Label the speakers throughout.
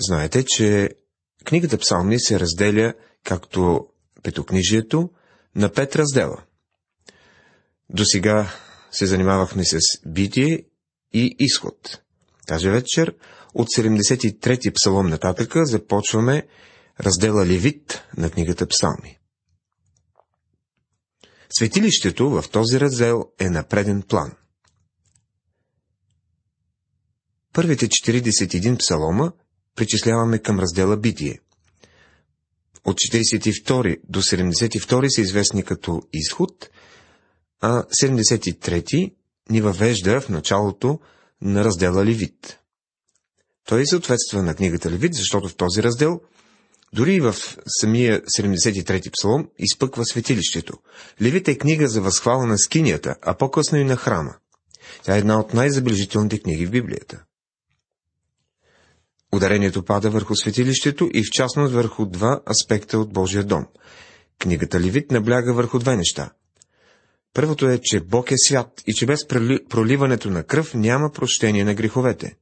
Speaker 1: Знаете, че книгата Псалми се разделя, както петокнижието, на пет раздела. До сега се занимавахме с битие и изход. Тази вечер от 73-ти псалом нататъка започваме раздела Левит на книгата Псалми. Светилището в този раздел е на преден план. Първите 41 псалома причисляваме към раздела Битие. От 42 до 72 са известни като изход, а 73 ни въвежда в началото на раздела Левит. Той съответства на книгата Левит, защото в този раздел, дори и в самия 73-ти псалом, изпъква светилището. Левит е книга за възхвала на скинията, а по-късно и на храма. Тя е една от най-забележителните книги в Библията. Ударението пада върху светилището и в частност върху два аспекта от Божия дом. Книгата Левит набляга върху две неща. Първото е, че Бог е свят и че без проливането на кръв няма прощение на греховете.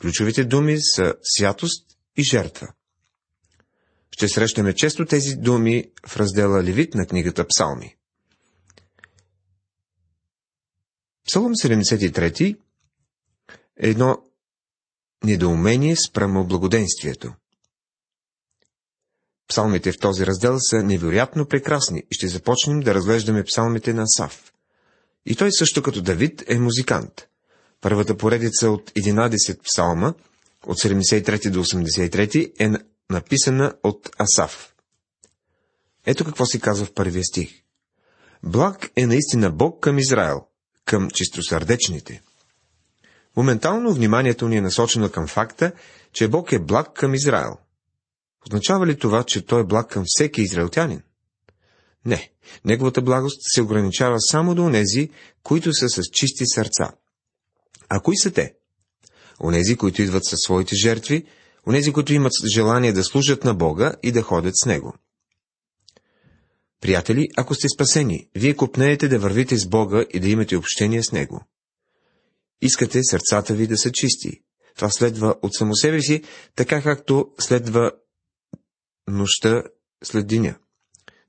Speaker 1: Ключовите думи са святост и жертва. Ще срещаме често тези думи в раздела Левит на книгата Псалми. Псалом 73 е едно недоумение спрямо благоденствието. Псалмите в този раздел са невероятно прекрасни и ще започнем да разглеждаме псалмите на Сав. И той също като Давид е музикант. Първата поредица от 11 псалма, от 73 до 83, е написана от Асав. Ето какво си казва в първия стих. Благ е наистина Бог към Израел, към чистосърдечните. Моментално вниманието ни е насочено към факта, че Бог е благ към Израел. Означава ли това, че той е благ към всеки израелтянин? Не, неговата благост се ограничава само до онези, които са с чисти сърца. А кои са те? Онези, които идват със своите жертви, онези, които имат желание да служат на Бога и да ходят с Него. Приятели, ако сте спасени, вие купнеете да вървите с Бога и да имате общение с Него. Искате сърцата ви да са чисти. Това следва от само себе си, така както следва нощта след деня.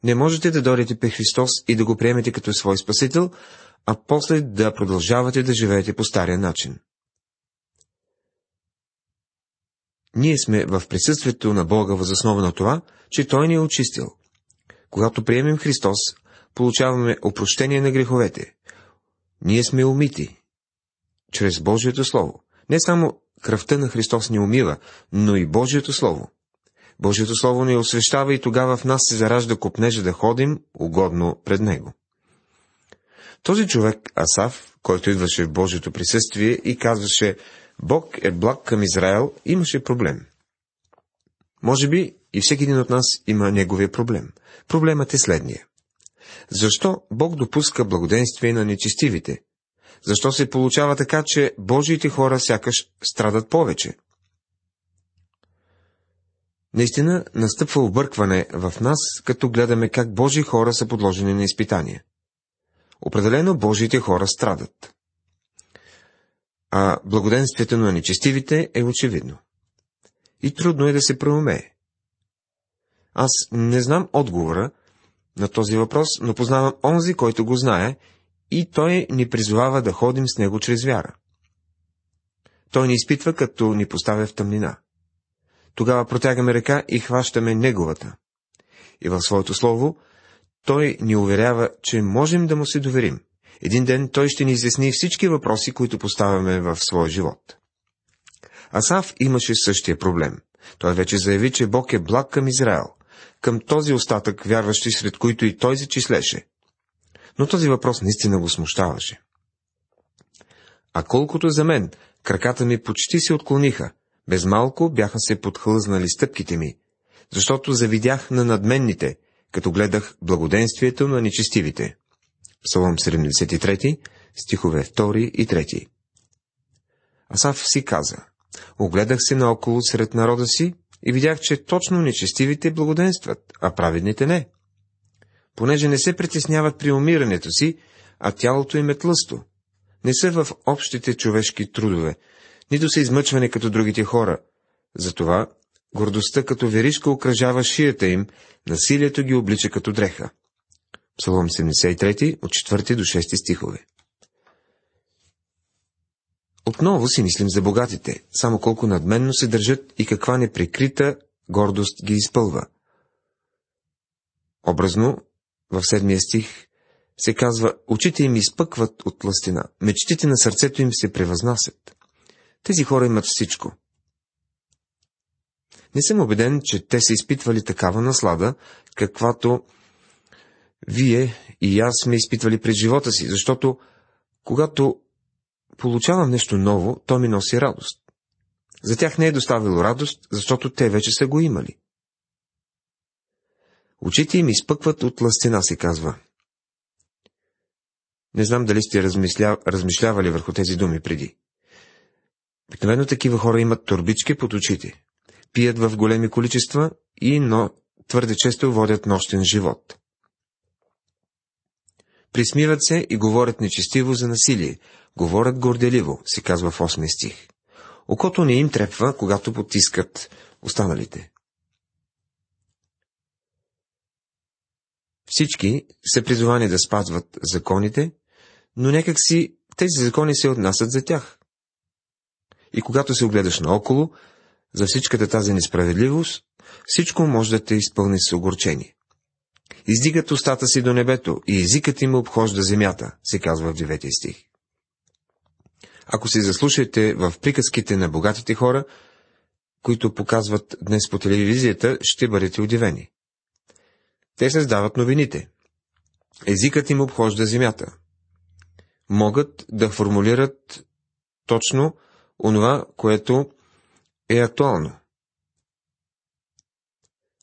Speaker 1: Не можете да дойдете при Христос и да го приемете като свой спасител, а после да продължавате да живеете по стария начин. Ние сме в присъствието на Бога възоснова на това, че Той ни е очистил. Когато приемем Христос, получаваме опрощение на греховете. Ние сме умити, чрез Божието Слово. Не само кръвта на Христос ни умива, но и Божието Слово. Божието Слово ни освещава и тогава в нас се заражда копнежа да ходим угодно пред Него. Този човек, Асав, който идваше в Божието присъствие и казваше Бог е благ към Израел, имаше проблем. Може би и всеки един от нас има неговия проблем. Проблемът е следния. Защо Бог допуска благоденствие на нечестивите, защо се получава така, че Божиите хора сякаш страдат повече? Наистина настъпва объркване в нас, като гледаме как Божии хора са подложени на изпитания. Определено Божиите хора страдат. А благоденствието на нечестивите е очевидно. И трудно е да се преумее. Аз не знам отговора на този въпрос, но познавам онзи, който го знае и той ни призовава да ходим с него чрез вяра. Той ни изпитва, като ни поставя в тъмнина. Тогава протягаме ръка и хващаме неговата. И в своето слово той ни уверява, че можем да му се доверим. Един ден той ще ни изясни всички въпроси, които поставяме в своя живот. Асав имаше същия проблем. Той вече заяви, че Бог е благ към Израел, към този остатък вярващи, сред които и той зачислеше. Но този въпрос наистина го смущаваше. А колкото за мен, краката ми почти се отклониха, без малко бяха се подхлъзнали стъпките ми, защото завидях на надменните, като гледах благоденствието на нечестивите. Псалом 73, стихове 2 и 3. Асав си каза, огледах се наоколо сред народа си и видях, че точно нечестивите благоденстват, а праведните не понеже не се притесняват при умирането си, а тялото им е тлъсто. Не са в общите човешки трудове, нито са измъчвани като другите хора, Затова гордостта като веришка окръжава шията им, насилието ги облича като дреха. Псалом 73 от 4 до 6 стихове. Отново си мислим за богатите, само колко надменно се държат и каква неприкрита гордост ги изпълва. Образно, в седмия стих се казва, очите им изпъкват от ластина, мечтите на сърцето им се превъзнасят. Тези хора имат всичко. Не съм убеден, че те са изпитвали такава наслада, каквато вие и аз сме изпитвали пред живота си, защото когато получавам нещо ново, то ми носи радост. За тях не е доставило радост, защото те вече са го имали. Очите им изпъкват от ластина, се казва. Не знам дали сте размисля... размишлявали върху тези думи преди. Обикновено такива хора имат турбички под очите, пият в големи количества и, но твърде често водят нощен живот. Присмиват се и говорят нечестиво за насилие, говорят горделиво, се казва в 8 стих. Окото не им трепва, когато потискат останалите. Всички са призовани да спазват законите, но някак си тези закони се отнасят за тях. И когато се огледаш наоколо, за всичката тази несправедливост, всичко може да те изпълни с огорчение. Издигат устата си до небето и езикът им обхожда земята, се казва в 9 стих. Ако се заслушате в приказките на богатите хора, които показват днес по телевизията, ще бъдете удивени. Те създават новините. Езикът им обхожда земята. Могат да формулират точно онова, което е актуално.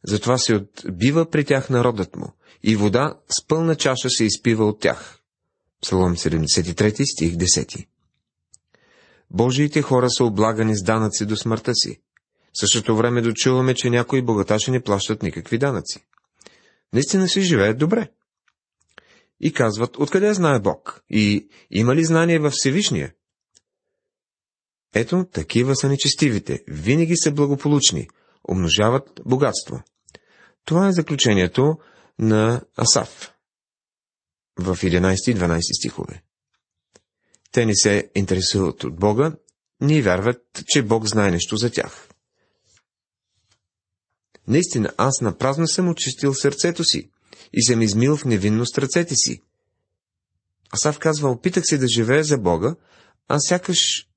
Speaker 1: Затова се отбива при тях народът му, и вода с пълна чаша се изпива от тях. Псалом 73, стих 10. Божиите хора са облагани с данъци до смъртта си. В същото време дочуваме, че някои богаташи не плащат никакви данъци. Наистина си живеят добре. И казват, откъде знае Бог? И има ли знание във Всевишния? Ето, такива са нечестивите, винаги са благополучни, умножават богатство. Това е заключението на Асав в 11 и 12 стихове. Те не се интересуват от Бога, ни вярват, че Бог знае нещо за тях. Наистина, аз напразно съм очистил сърцето си и съм измил в невинност ръцете си. Асав казва, опитах се да живея за Бога, а сякаш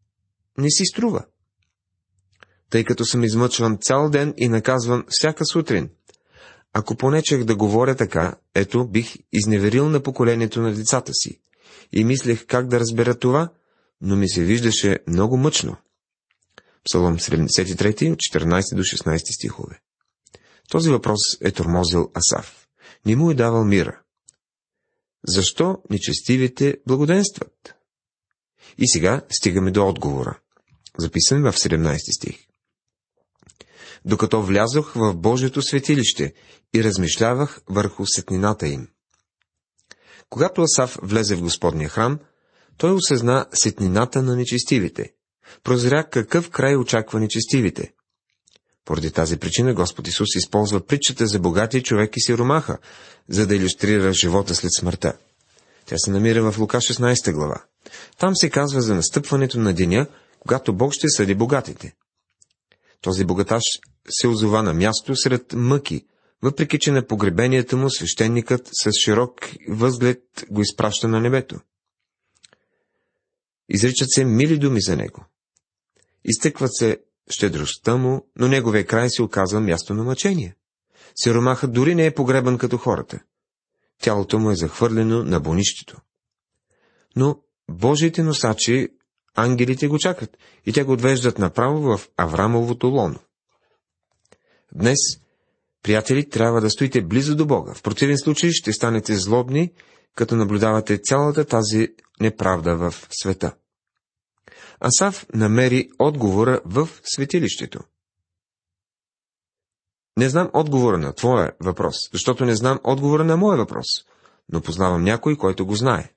Speaker 1: не си струва. Тъй като съм измъчван цял ден и наказван всяка сутрин. Ако понечех да говоря така, ето бих изневерил на поколението на децата си. И мислех как да разбера това, но ми се виждаше много мъчно. Псалом 73, от 14 до 16 стихове. Този въпрос е тормозил Асав. Не му е давал мира. Защо нечестивите благоденстват? И сега стигаме до отговора записан в 17 стих. Докато влязох в Божието светилище и размишлявах върху сетнината им. Когато Асав влезе в Господния храм, той осъзна сетнината на нечестивите. Прозря какъв край очаква нечестивите. Поради тази причина Господ Исус използва притчата за богатия човек и сиромаха, за да иллюстрира живота след смъртта. Тя се намира в Лука 16 глава. Там се казва за настъпването на деня, когато Бог ще съди богатите. Този богаташ се озова на място сред мъки, въпреки че на погребенията му свещеникът с широк възглед го изпраща на небето. Изричат се мили думи за него. Изтъкват се щедростта му, но неговия край се оказва място на мъчение. Сиромахът дори не е погребан като хората. Тялото му е захвърлено на бонището. Но Божиите носачи ангелите го чакат и те го отвеждат направо в Аврамовото лоно. Днес, приятели, трябва да стоите близо до Бога. В противен случай ще станете злобни, като наблюдавате цялата тази неправда в света. Асав намери отговора в светилището. Не знам отговора на твоя въпрос, защото не знам отговора на моя въпрос, но познавам някой, който го знае.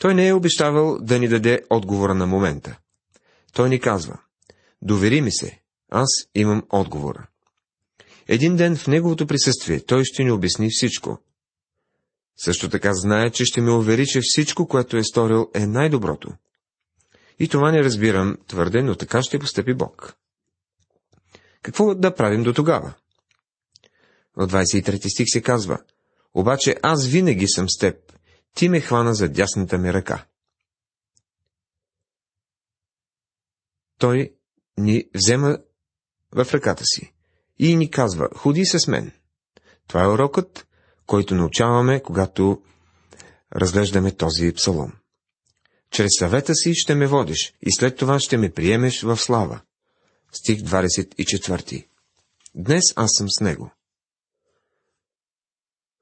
Speaker 1: Той не е обещавал да ни даде отговора на момента. Той ни казва, довери ми се, Аз имам отговора. Един ден в неговото присъствие той ще ни обясни всичко. Също така знае, че ще ме увери, че всичко, което е сторил, е най-доброто. И това не разбирам твърде, но така ще постъпи Бог. Какво да правим до тогава? В 23 стих се казва, обаче аз винаги съм с теб, ти ме хвана за дясната ми ръка. Той ни взема в ръката си и ни казва, ходи с мен. Това е урокът, който научаваме, когато разглеждаме този псалом. Чрез съвета си ще ме водиш и след това ще ме приемеш в слава. Стих 24. Днес аз съм с него.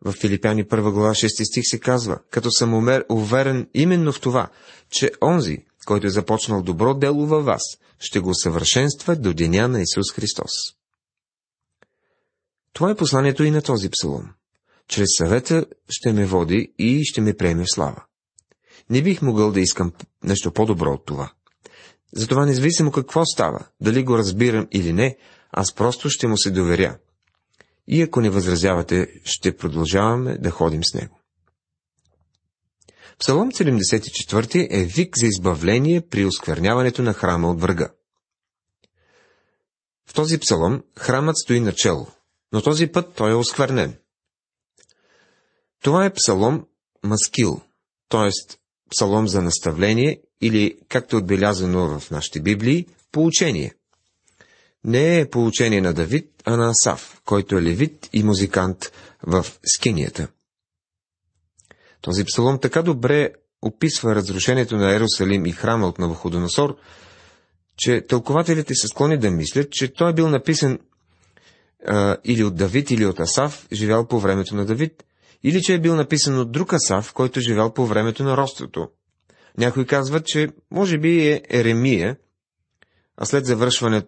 Speaker 1: В Филипяни 1 глава 6 стих се казва, като съм умер, уверен именно в това, че онзи, който е започнал добро дело във вас, ще го съвършенства до деня на Исус Христос. Това е посланието и на този псалом. Чрез съвета ще ме води и ще ме приеме в слава. Не бих могъл да искам нещо по-добро от това. Затова независимо какво става, дали го разбирам или не, аз просто ще му се доверя. И ако не възразявате, ще продължаваме да ходим с него. Псалом 74 е вик за избавление при оскверняването на храма от врага. В този псалом храмът стои начало, но този път той е осквернен. Това е псалом маскил, т.е. псалом за наставление или, както е отбелязано в нашите Библии, поучение. Не е поучение на Давид, а на Асав, който е левит и музикант в скинията. Този псалом така добре описва разрушението на Ерусалим и храма от Навуходоносор, че тълкователите са склонни да мислят, че той е бил написан а, или от Давид, или от Асав, живял по времето на Давид, или че е бил написан от друг Асав, който живял по времето на родството. Някои казват, че може би е Еремия, а след завършване,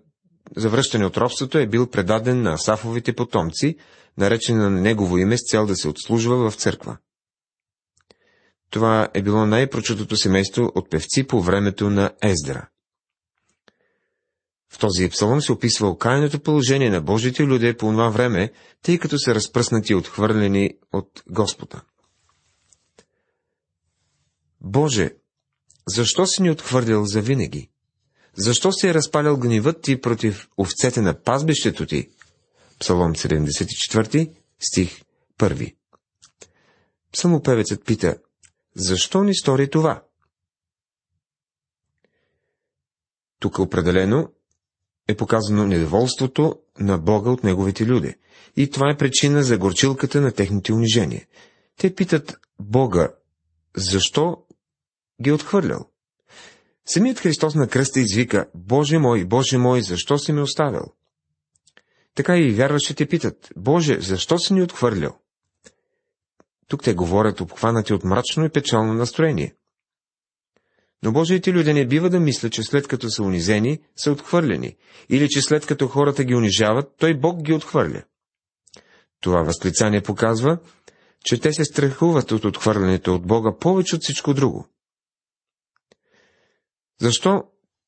Speaker 1: завръщане от робството е бил предаден на Асафовите потомци, наречен на негово име с цел да се отслужва в църква. Това е било най-прочутото семейство от певци по времето на Ездра. В този псалом се описва окаяното положение на Божите люди по това време, тъй като са разпръснати и отхвърлени от Господа. Боже, защо си ни отхвърлил за винаги? Защо си е разпалял гневът ти против овцете на пазбището ти? Псалом 74, стих 1. Псалмопевецът пита, защо ни стори това? Тук определено е показано недоволството на Бога от неговите люди. И това е причина за горчилката на техните унижения. Те питат Бога, защо ги е отхвърлял? Самият Христос на кръста извика, Боже мой, Боже мой, защо си ме оставил? Така и вярващите питат, Боже, защо си ни отхвърлял? Тук те говорят обхванати от мрачно и печално настроение. Но Божиите люди не бива да мислят, че след като са унизени, са отхвърлени, или че след като хората ги унижават, той Бог ги отхвърля. Това възклицание показва, че те се страхуват от отхвърлянето от Бога повече от всичко друго. Защо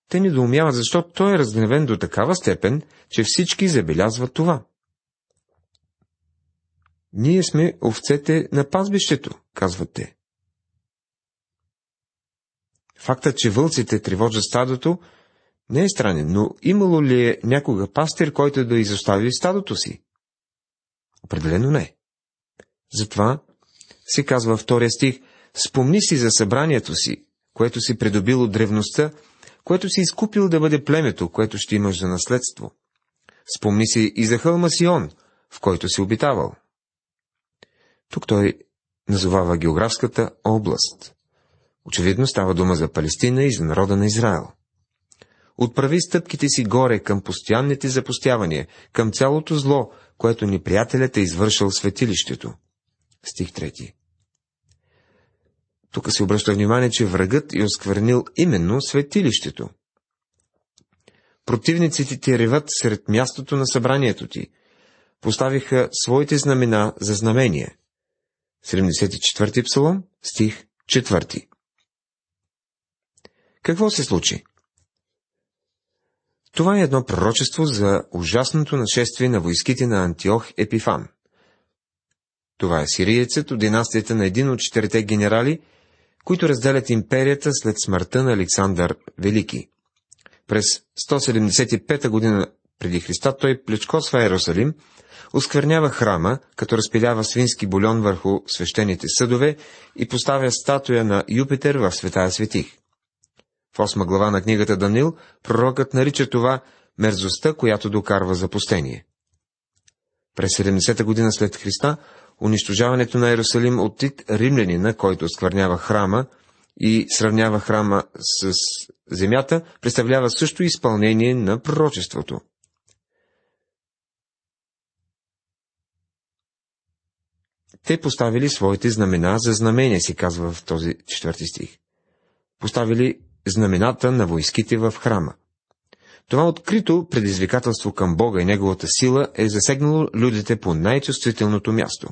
Speaker 1: те ни доумяват, защо той е разгневен до такава степен, че всички забелязват това? Ние сме овцете на пазбището, казват те. Фактът, че вълците тревожат стадото, не е странен, но имало ли е някога пастир, който да изостави стадото си? Определено не. Затова се казва втория стих, спомни си за събранието си, което си придобил от древността, което си изкупил да бъде племето, което ще имаш за наследство. Спомни си и за хълма Сион, в който си обитавал. Тук той назовава географската област. Очевидно става дума за Палестина и за народа на Израел. Отправи стъпките си горе към постоянните запустявания, към цялото зло, което неприятелят е извършил светилището. Стих 3. Тук се обръща внимание, че врагът е осквернил именно светилището. Противниците ти реват сред мястото на събранието ти. Поставиха своите знамена за знамение. 74 псалом, стих 4. Какво се случи? Това е едно пророчество за ужасното нашествие на войските на Антиох Епифан. Това е сириецът от династията на един от четирите генерали, които разделят империята след смъртта на Александър Велики. През 175 година преди Христа той плечкосва Иерусалим, осквернява храма, като разпилява свински бульон върху свещените съдове и поставя статуя на Юпитер в Светая Светих. В осма глава на книгата Данил пророкът нарича това мерзостта, която докарва запустение. През 70-та година след Христа, унищожаването на Иерусалим от Тит римлянина, който осквернява храма и сравнява храма с земята, представлява също изпълнение на пророчеството. Те поставили своите знамена за знамение, си казва в този четвърти стих. Поставили знамената на войските в храма. Това открито предизвикателство към Бога и Неговата сила е засегнало людите по най-чувствителното място.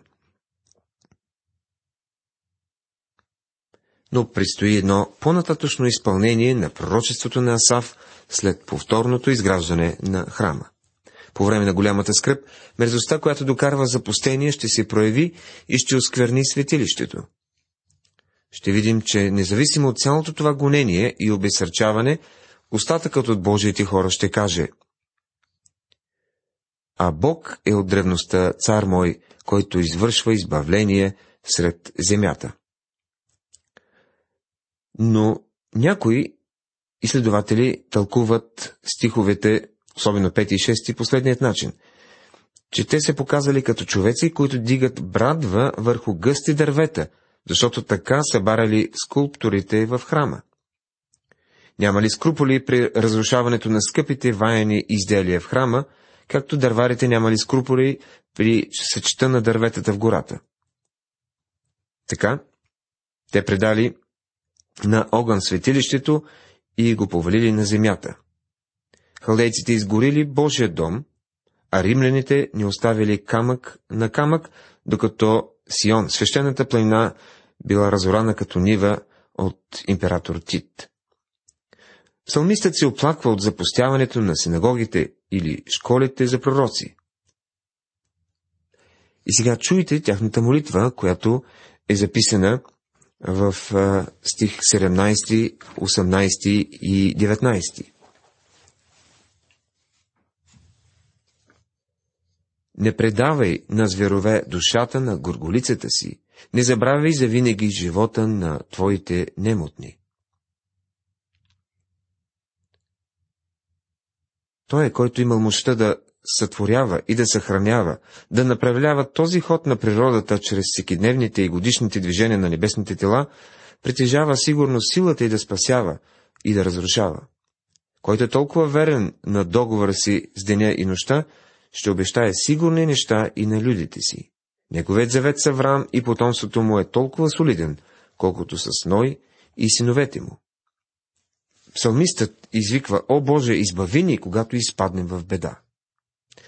Speaker 1: Но предстои едно по-нататъчно изпълнение на пророчеството на Асав след повторното изграждане на храма. По време на голямата скръп, мерзостта, която докарва запустение, ще се прояви и ще оскверни светилището. Ще видим, че независимо от цялото това гонение и обесърчаване, остатъкът от Божиите хора ще каже А Бог е от древността цар мой, който извършва избавление сред земята. Но някои изследователи тълкуват стиховете особено 5 и 6, последният начин, че те се показали като човеци, които дигат брадва върху гъсти дървета, защото така са барали скулптурите в храма. Няма ли скруполи при разрушаването на скъпите ваяни изделия в храма, както дърварите няма ли скруполи при съчета на дърветата в гората? Така, те предали на огън светилището и го повалили на земята. Халдейците изгорили Божия дом, а римляните ни оставили камък на камък, докато Сион, свещената планина, била разорана като нива от император Тит. Псалмистът се оплаква от запустяването на синагогите или школите за пророци. И сега чуйте тяхната молитва, която е записана в стих 17, 18 и 19. Не предавай на зверове душата на горголицата си, не забравяй за винаги живота на твоите немотни. Той е, който имал мощта да сътворява и да съхранява, да направлява този ход на природата чрез всекидневните и годишните движения на небесните тела, притежава сигурно силата и да спасява и да разрушава. Който е толкова верен на договора си с деня и нощта, ще обещае сигурни неща и на людите си. Неговият завет с Авраам и потомството му е толкова солиден, колкото с Ной и синовете му. Псалмистът извиква, О Боже, избави ни, когато изпаднем в беда.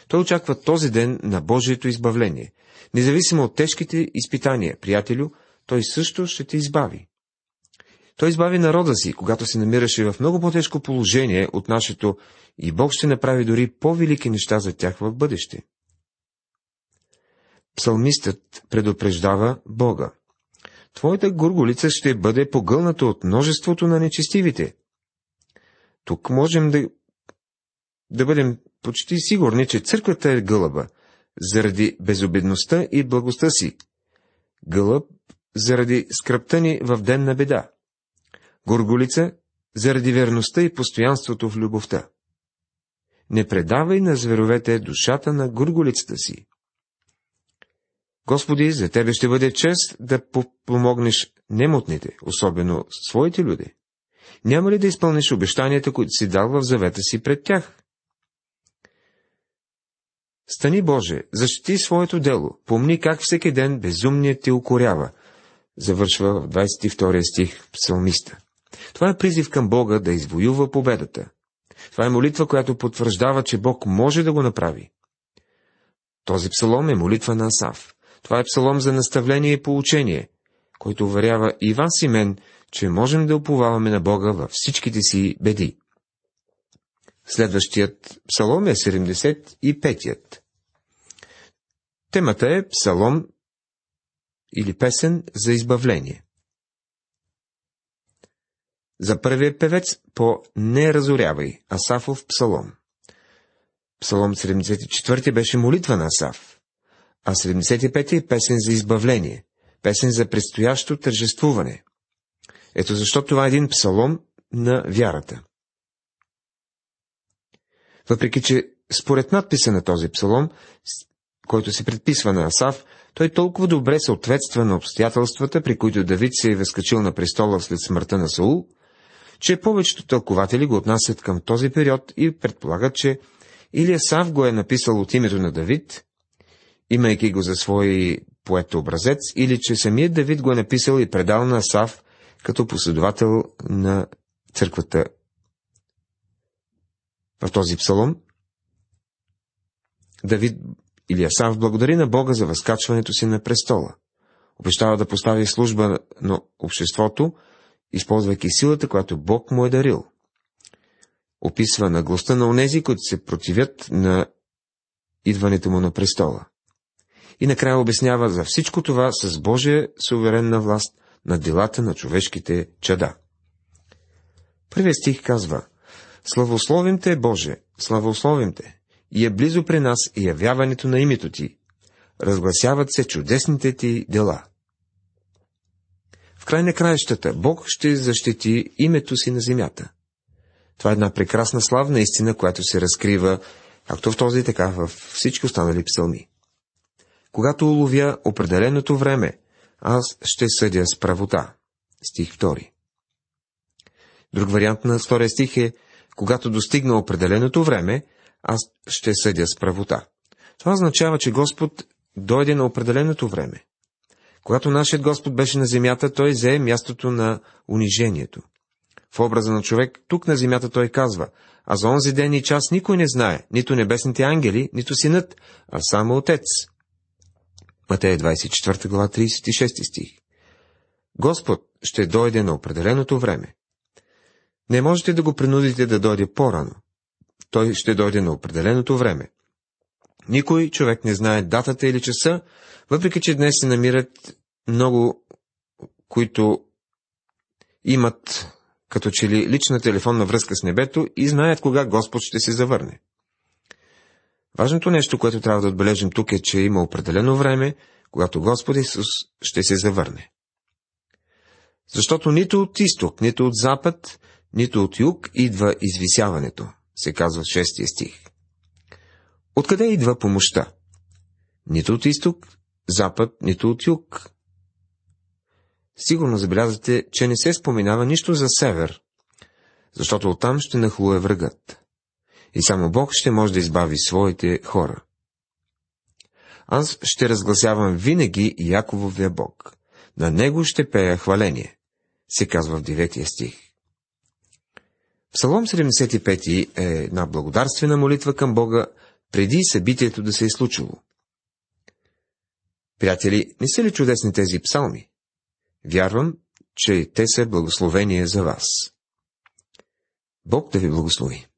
Speaker 1: Той очаква този ден на Божието избавление. Независимо от тежките изпитания, приятелю, той също ще те избави. Той избави народа си, когато се намираше в много по-тежко положение от нашето и Бог ще направи дори по-велики неща за тях в бъдеще. Псалмистът предупреждава Бога. Твоята горголица ще бъде погълната от множеството на нечестивите. Тук можем да, да бъдем почти сигурни, че църквата е гълъба, заради безобидността и благостта си. Гълъб заради скръпта ни в ден на беда. Горголица заради верността и постоянството в любовта. Не предавай на зверовете душата на горголицата си. Господи, за Тебе ще бъде чест да помогнеш немотните, особено своите люди. Няма ли да изпълниш обещанията, които си дал в завета си пред тях? Стани Боже, защити своето дело, помни как всеки ден безумният ти укорява, завършва в 22 стих псалмиста. Това е призив към Бога да извоюва победата. Това е молитва, която потвърждава, че Бог може да го направи. Този псалом е молитва на Асав. Това е псалом за наставление и поучение, който уверява и вас и мен, че можем да уповаваме на Бога във всичките си беди. Следващият псалом е 75-ят. Темата е псалом или песен за избавление. За първия певец по Не разорявай, Асафов псалом. Псалом 74 беше молитва на Асаф, а 75 е песен за избавление, песен за предстоящо тържествуване. Ето защо това е един псалом на вярата. Въпреки, че според надписа на този псалом, който се предписва на Асав, той толкова добре съответства на обстоятелствата, при които Давид се е възкачил на престола след смъртта на Саул, че повечето тълкователи го отнасят към този период и предполагат, че или Асав го е написал от името на Давид, имайки го за свой поет образец, или че самият Давид го е написал и предал на Асав като последовател на църквата. В този псалом Давид или Асав благодари на Бога за възкачването си на престола. Обещава да постави служба на обществото, използвайки силата, която Бог му е дарил. Описва наглостта на онези, които се противят на идването му на престола. И накрая обяснява за всичко това с Божия суверенна власт на делата на човешките чада. Първият стих казва Славословим те, Боже, славословим те, и е близо при нас и явяването на името ти. Разгласяват се чудесните ти дела. В край на краищата Бог ще защити името си на земята. Това е една прекрасна славна истина, която се разкрива както в този, така в всички останали псалми. Когато уловя определеното време, аз ще съдя с правота. Стих 2. Друг вариант на втория стих е, когато достигна определеното време, аз ще съдя с правота. Това означава, че Господ дойде на определеното време. Когато нашият Господ беше на земята, той взе мястото на унижението. В образа на човек, тук на земята той казва, а за онзи ден и час никой не знае, нито небесните ангели, нито синът, а само Отец. Матея 24 глава 36 стих. Господ ще дойде на определеното време. Не можете да го принудите да дойде по-рано. Той ще дойде на определеното време. Никой човек не знае датата или часа, въпреки че днес се намират много, които имат като че ли лична телефонна връзка с небето и знаят кога Господ ще се завърне. Важното нещо, което трябва да отбележим тук е, че има определено време, когато Господ Исус ще се завърне. Защото нито от изток, нито от запад, нито от юг идва извисяването, се казва шестия стих. Откъде идва помощта? Нито от изток, запад, нито от юг. Сигурно забелязвате, че не се споменава нищо за север, защото оттам ще нахлуе врагът. И само Бог ще може да избави своите хора. Аз ще разгласявам винаги Якововия Бог. На него ще пея хваление, се казва в деветия стих. Псалом 75 е една благодарствена молитва към Бога преди събитието да се е случило. Приятели, не са ли чудесни тези псалми? Вярвам, че те са благословение за вас. Бог да ви благослови.